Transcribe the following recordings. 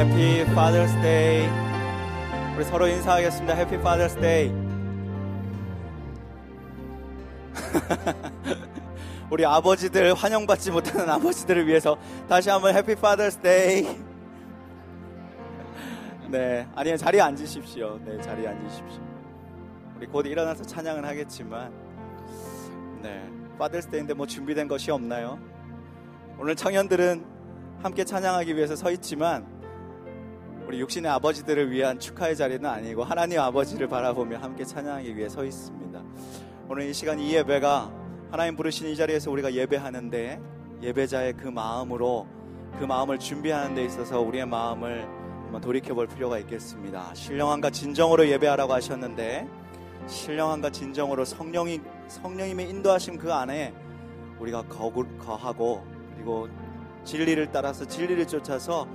Happy Father's Day 우리 서로 인사하겠습니다. Happy Father's Day 우리 아버지들 환영받지 못하는 아버지들을 위해서 다시 한번 Happy Father's Day 네 아니요 자리에 앉으십시오. 네 자리에 앉으십시오. 우리 곧 일어나서 찬양을 하겠지만 네 Father's Day인데 뭐 준비된 것이 없나요? 오늘 청년들은 함께 찬양하기 위해서 서 있지만 우리 육신의 아버지들을 위한 축하의 자리는 아니고 하나님 아버지를 바라보며 함께 찬양하기 위해 서 있습니다. 오늘 이 시간 이 예배가 하나님 부르신 이 자리에서 우리가 예배하는데 예배자의 그 마음으로 그 마음을 준비하는 데 있어서 우리의 마음을 한번 돌이켜 볼 필요가 있겠습니다. 신령함과 진정으로 예배하라고 하셨는데 신령함과 진정으로 성령이 성령님의 인도하심 그 안에 우리가 거하고 그리고 진리를 따라서 진리를 쫓아서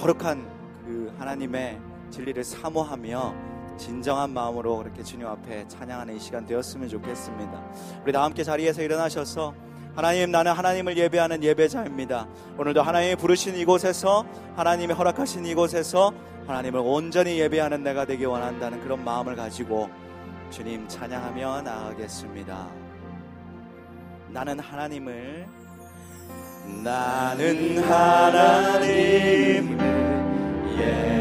거룩한 그 하나님의 진리를 사모하며 진정한 마음으로 그렇게 주님 앞에 찬양하는 이 시간 되었으면 좋겠습니다. 우리 다 함께 자리에서 일어나셔서 하나님 나는 하나님을 예배하는 예배자입니다. 오늘도 하나님이 부르신 이곳에서 하나님이 허락하신 이곳에서 하나님을 온전히 예배하는 내가 되기 원한다는 그런 마음을 가지고 주님 찬양하며 나아가겠습니다. 나는 하나님을 나는 하나님을 예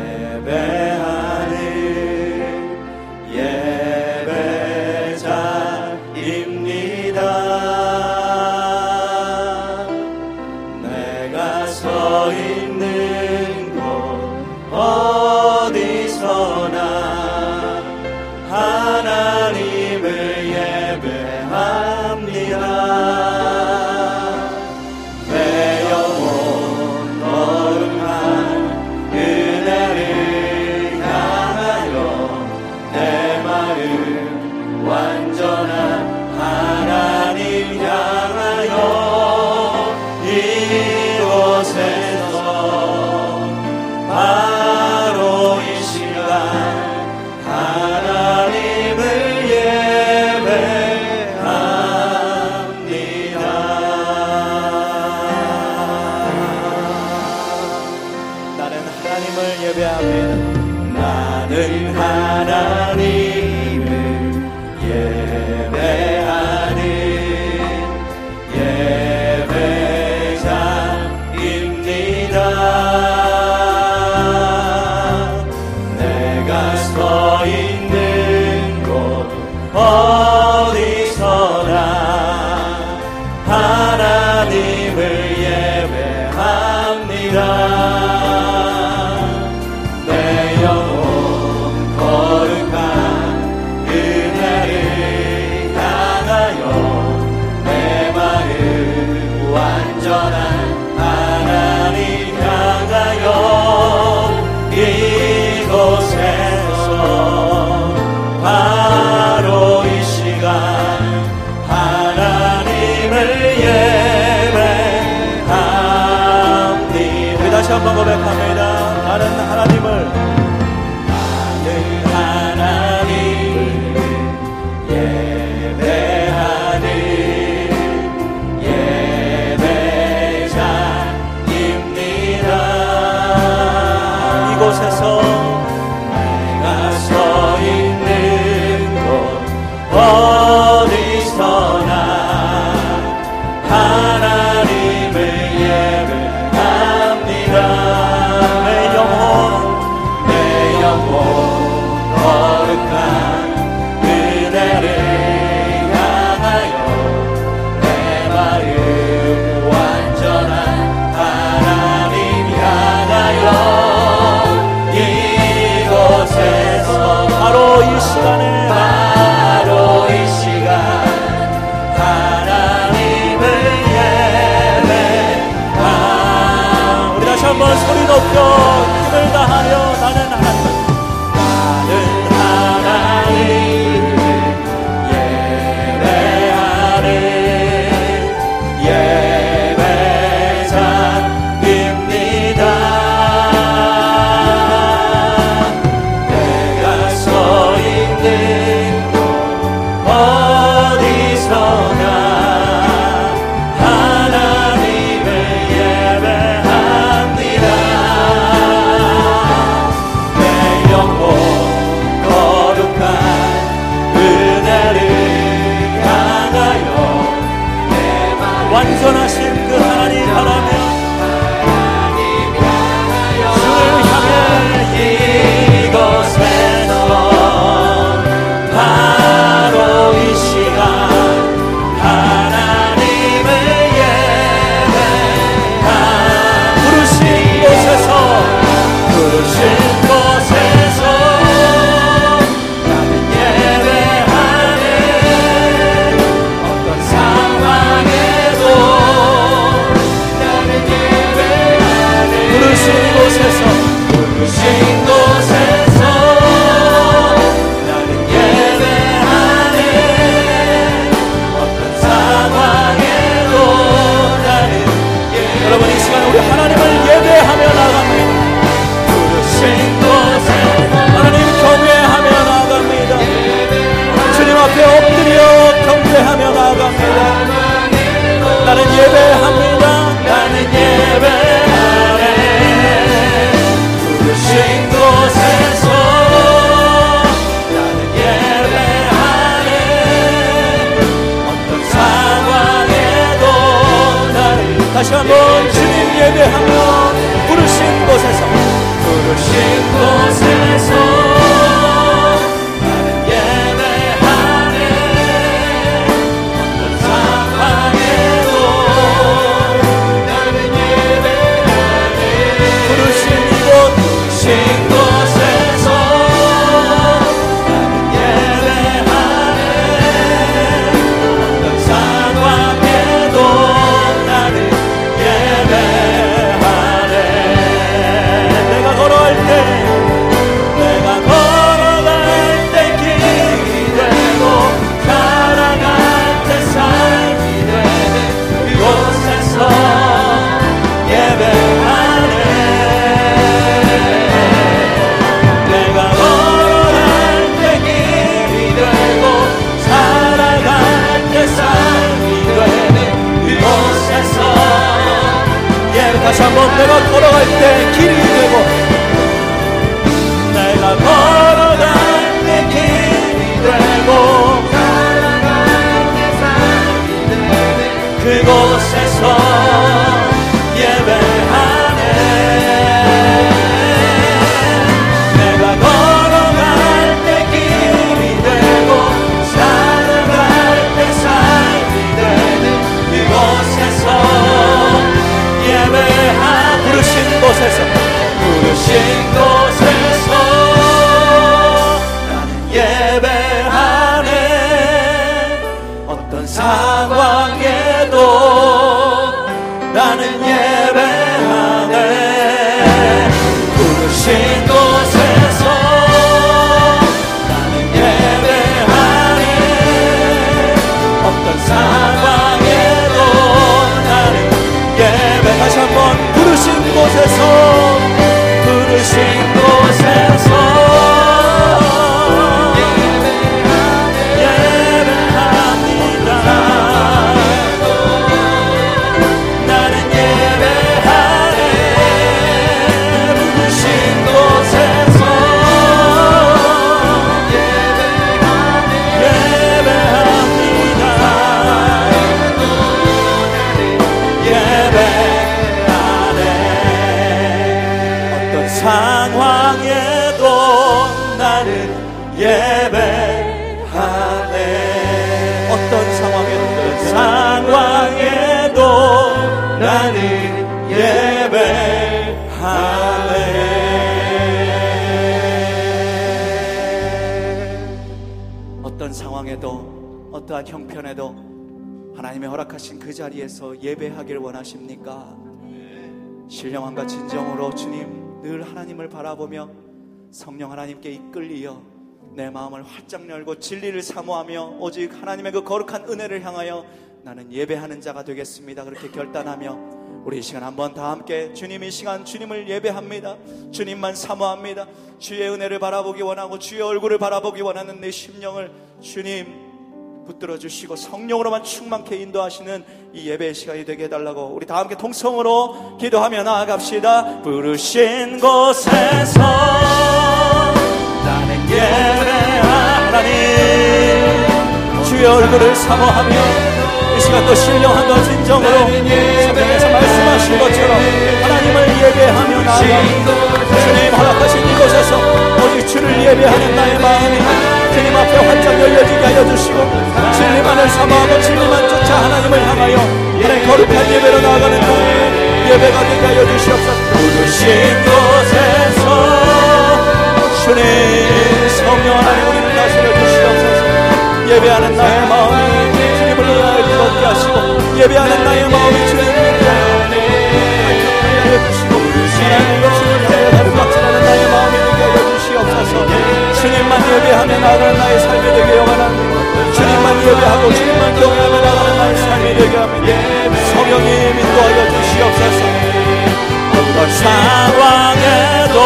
어떤 상황에도 어떠한 형편에도 하나님의 허락하신 그 자리에서 예배하길 원하십니까? 신령함과 진정으로 주님 늘 하나님을 바라보며 성령 하나님께 이끌리어 내 마음을 활짝 열고 진리를 사모하며 오직 하나님의 그 거룩한 은혜를 향하여 나는 예배하는 자가 되겠습니다. 그렇게 결단하며 우리 이 시간 한번 다 함께 주님 이 시간 주님을 예배합니다. 주님만 사모합니다. 주의 은혜를 바라보기 원하고 주의 얼굴을 바라보기 원하는 내 심령을 주님 붙들어 주시고 성령으로만 충만케 인도하시는 이 예배의 시간이 되게 해달라고 우리 다 함께 통성으로 기도하며 나아갑시다. 부르신 곳에서 나는 예배하나니 주의 얼굴을 사모하며 이 시간도 신령한과 진정으로 성경에서 말씀하신 것처럼 하나님을 예배하며 나아갑니다 주님 허락하신 이곳에서 오직 주를 예배하는 나의 마음이 주님 앞에 활짝 열려지게 하여 주시고 진리만을 사모하고 진리만 쫓아 하나님을 향하여 하나님 거룩한 예배로 나아가는 나의 예배가 되게 하여 주시옵소서. 부르신 곳에서 주님 성령 하나님 우리를 다스려 주시옵소서. 예배하는 나의 마음이 주님을 위하여 뜨겁게 하시고 예배하는 나의 마음이 주님을 위하여 활짝 하여 주시고 주님만 예배하며 나아가는 나의 삶이 되게 영원합니다 주님만 예배하고 주님만 경외하며 나아가는 나의 삶이 되게 합니다 성령님 인도하여 주시옵소서 어떤 상황에도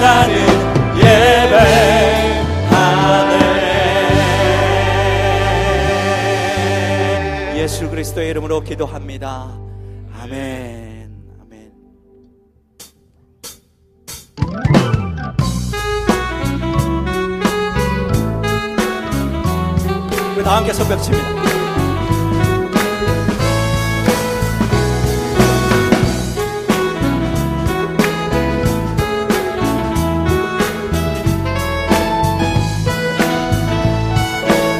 나는 예배하네 그리스도의 이름으로 기도합니다. 아멘. 우리 다 함께 손뼉 칩니다.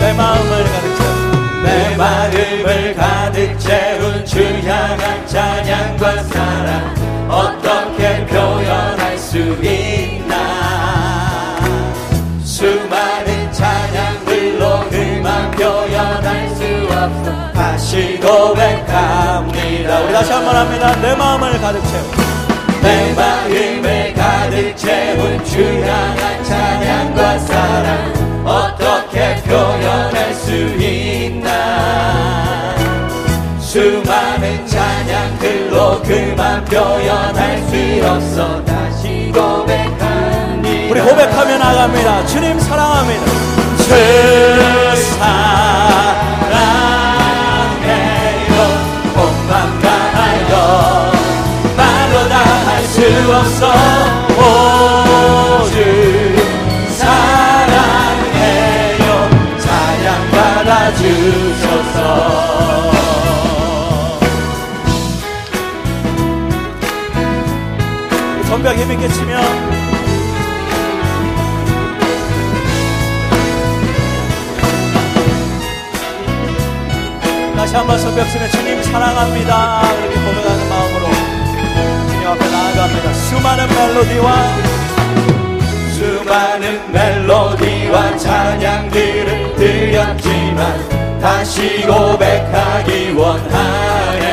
내 마음을 가득 채워 내 마음을 가득 채운 주 향한 찬양과 사랑 어떻게 표현할 수 있 없어 다시 고백합니다. 우리 다시 한번 합니다. 내 마음을 가득 채워. 내 마음을 가득 채운 주 향한 찬양과 사랑 어떻게 표현할 수 있나? 수많은 찬양들로 그만 표현할 수 없어. 다시 고백합니다. 우리 고백하며 나갑니다. 주님 사랑합니다. 주사 할수 없어 오주 사랑해요. 받아주소서. 우리 전벽 힘있게 치며 다시 한번 손뼉 치며 주님 사랑합니다. 그렇게 고백하는 나아갑니다. 수많은 멜로디와 수많은 멜로디와 찬양들을 드렸지만 다시 고백하기 원하네.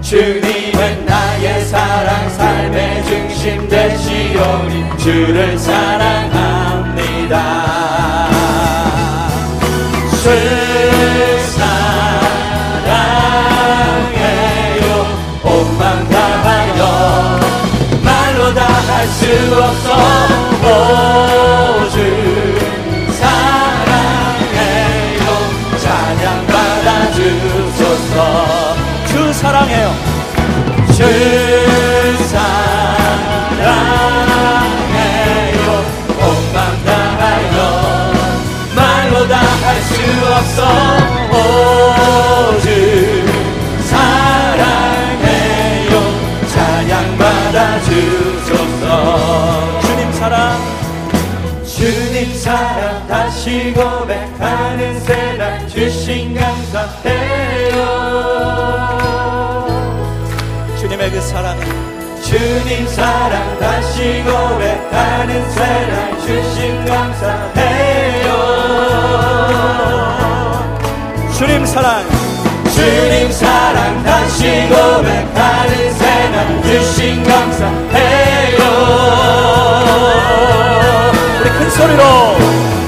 주님은 나의 사랑 삶의 중심 되시오니 주를 사랑합니다 사랑해요. 받아주 주님 사랑 다시 고백하는 새날 주신 감사해요. 주님의 그 사랑 주님 사랑 다시 고백하는 새날 주신 감사해요. 주님 사랑 주님 사랑 다시 고백하는 새날 주신 감사해요 큰 소리로.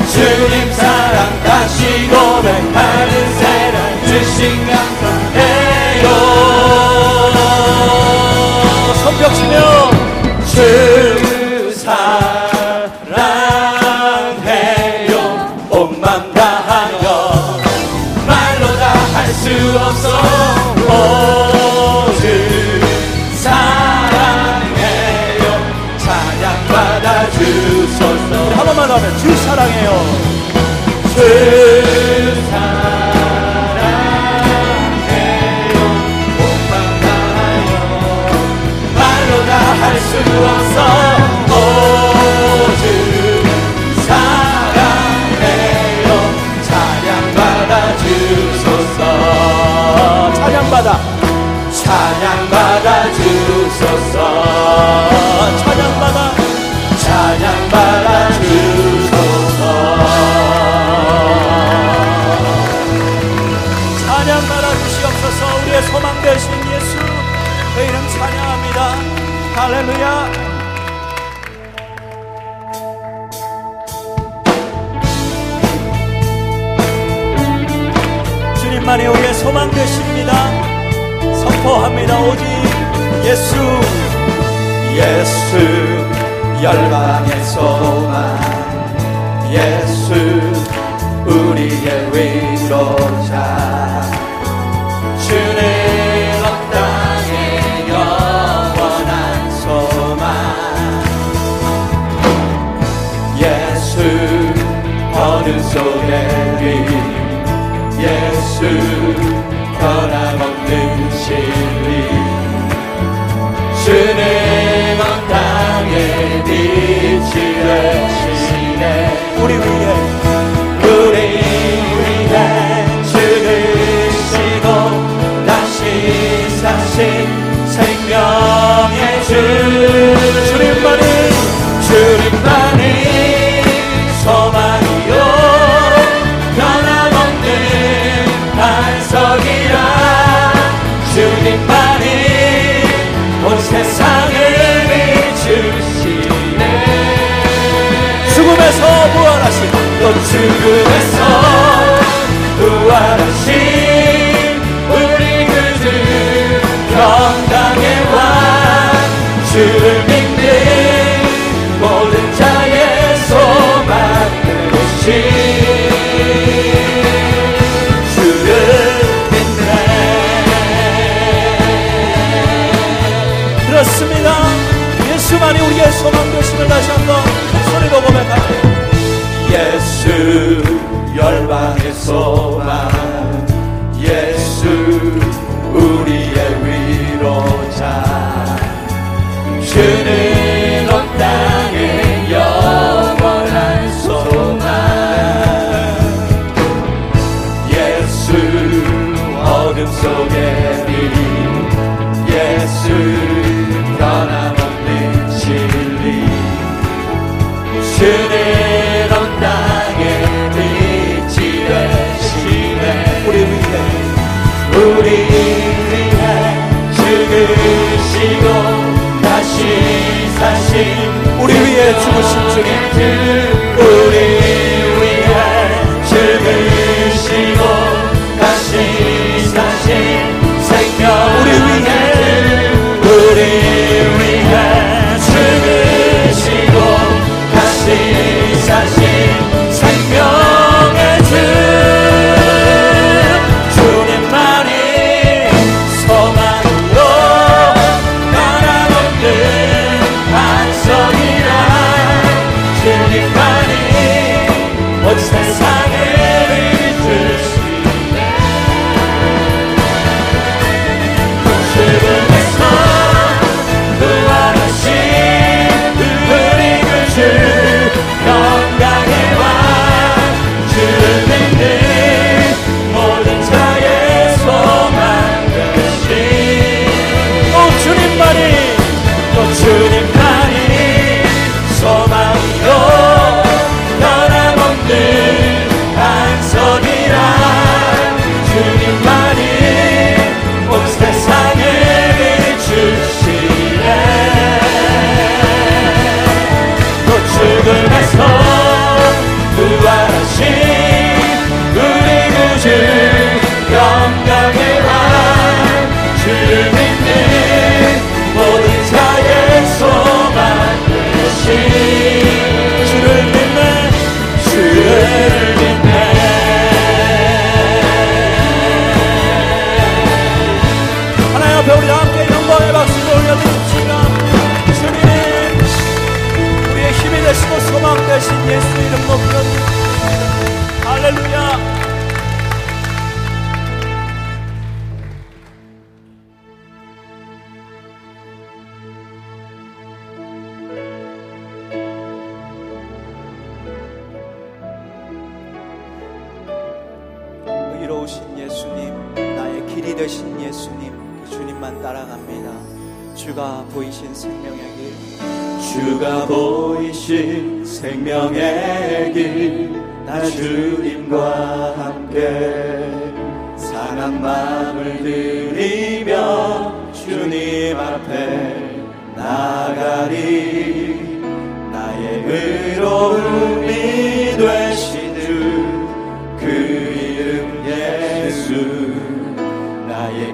주님 사랑 다시 고백하는 새날 주신 감사 하면 주 사랑해요 주 사랑해요 온맘 다하여 말로 다 할 수 없어 찬양받아 찬양 받아 주소서 찬양받아 할렐루야. 주님만이 우리의 소망 되십니다. 선포합니다. 오직 예수, 예수, 열망의 소망 예수, 우리의 위로. 주 변함없 주님을 다시 한번 소리로 고백하 예수 열방의 소망 예수 우리의 위로자. 주는 온 땅에 영원한 소망. 예수 어둠 속 여호와이신 예수님 나의 길이 되신 예수님 그 주님만 따라갑니다. 주가 보이신 생명의 길. 주가 보이신 생명의 길 나 주님과 함께 사랑 마음을 드리며 주님 앞에 나가리. 나의 의로움이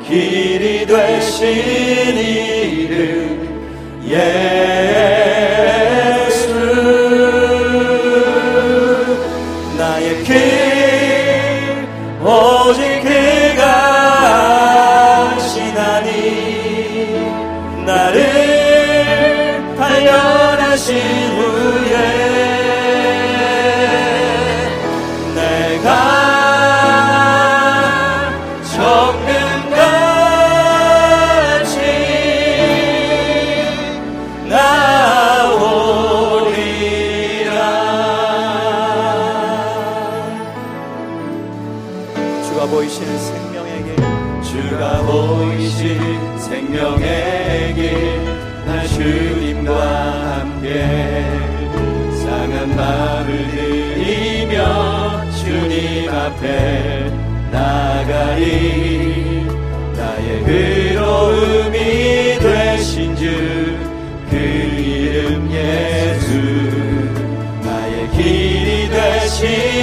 길이 되신 이름 예. 앞에 나가리 나의 의로움이 되신 즉그 이름 예수 나의 길이 되신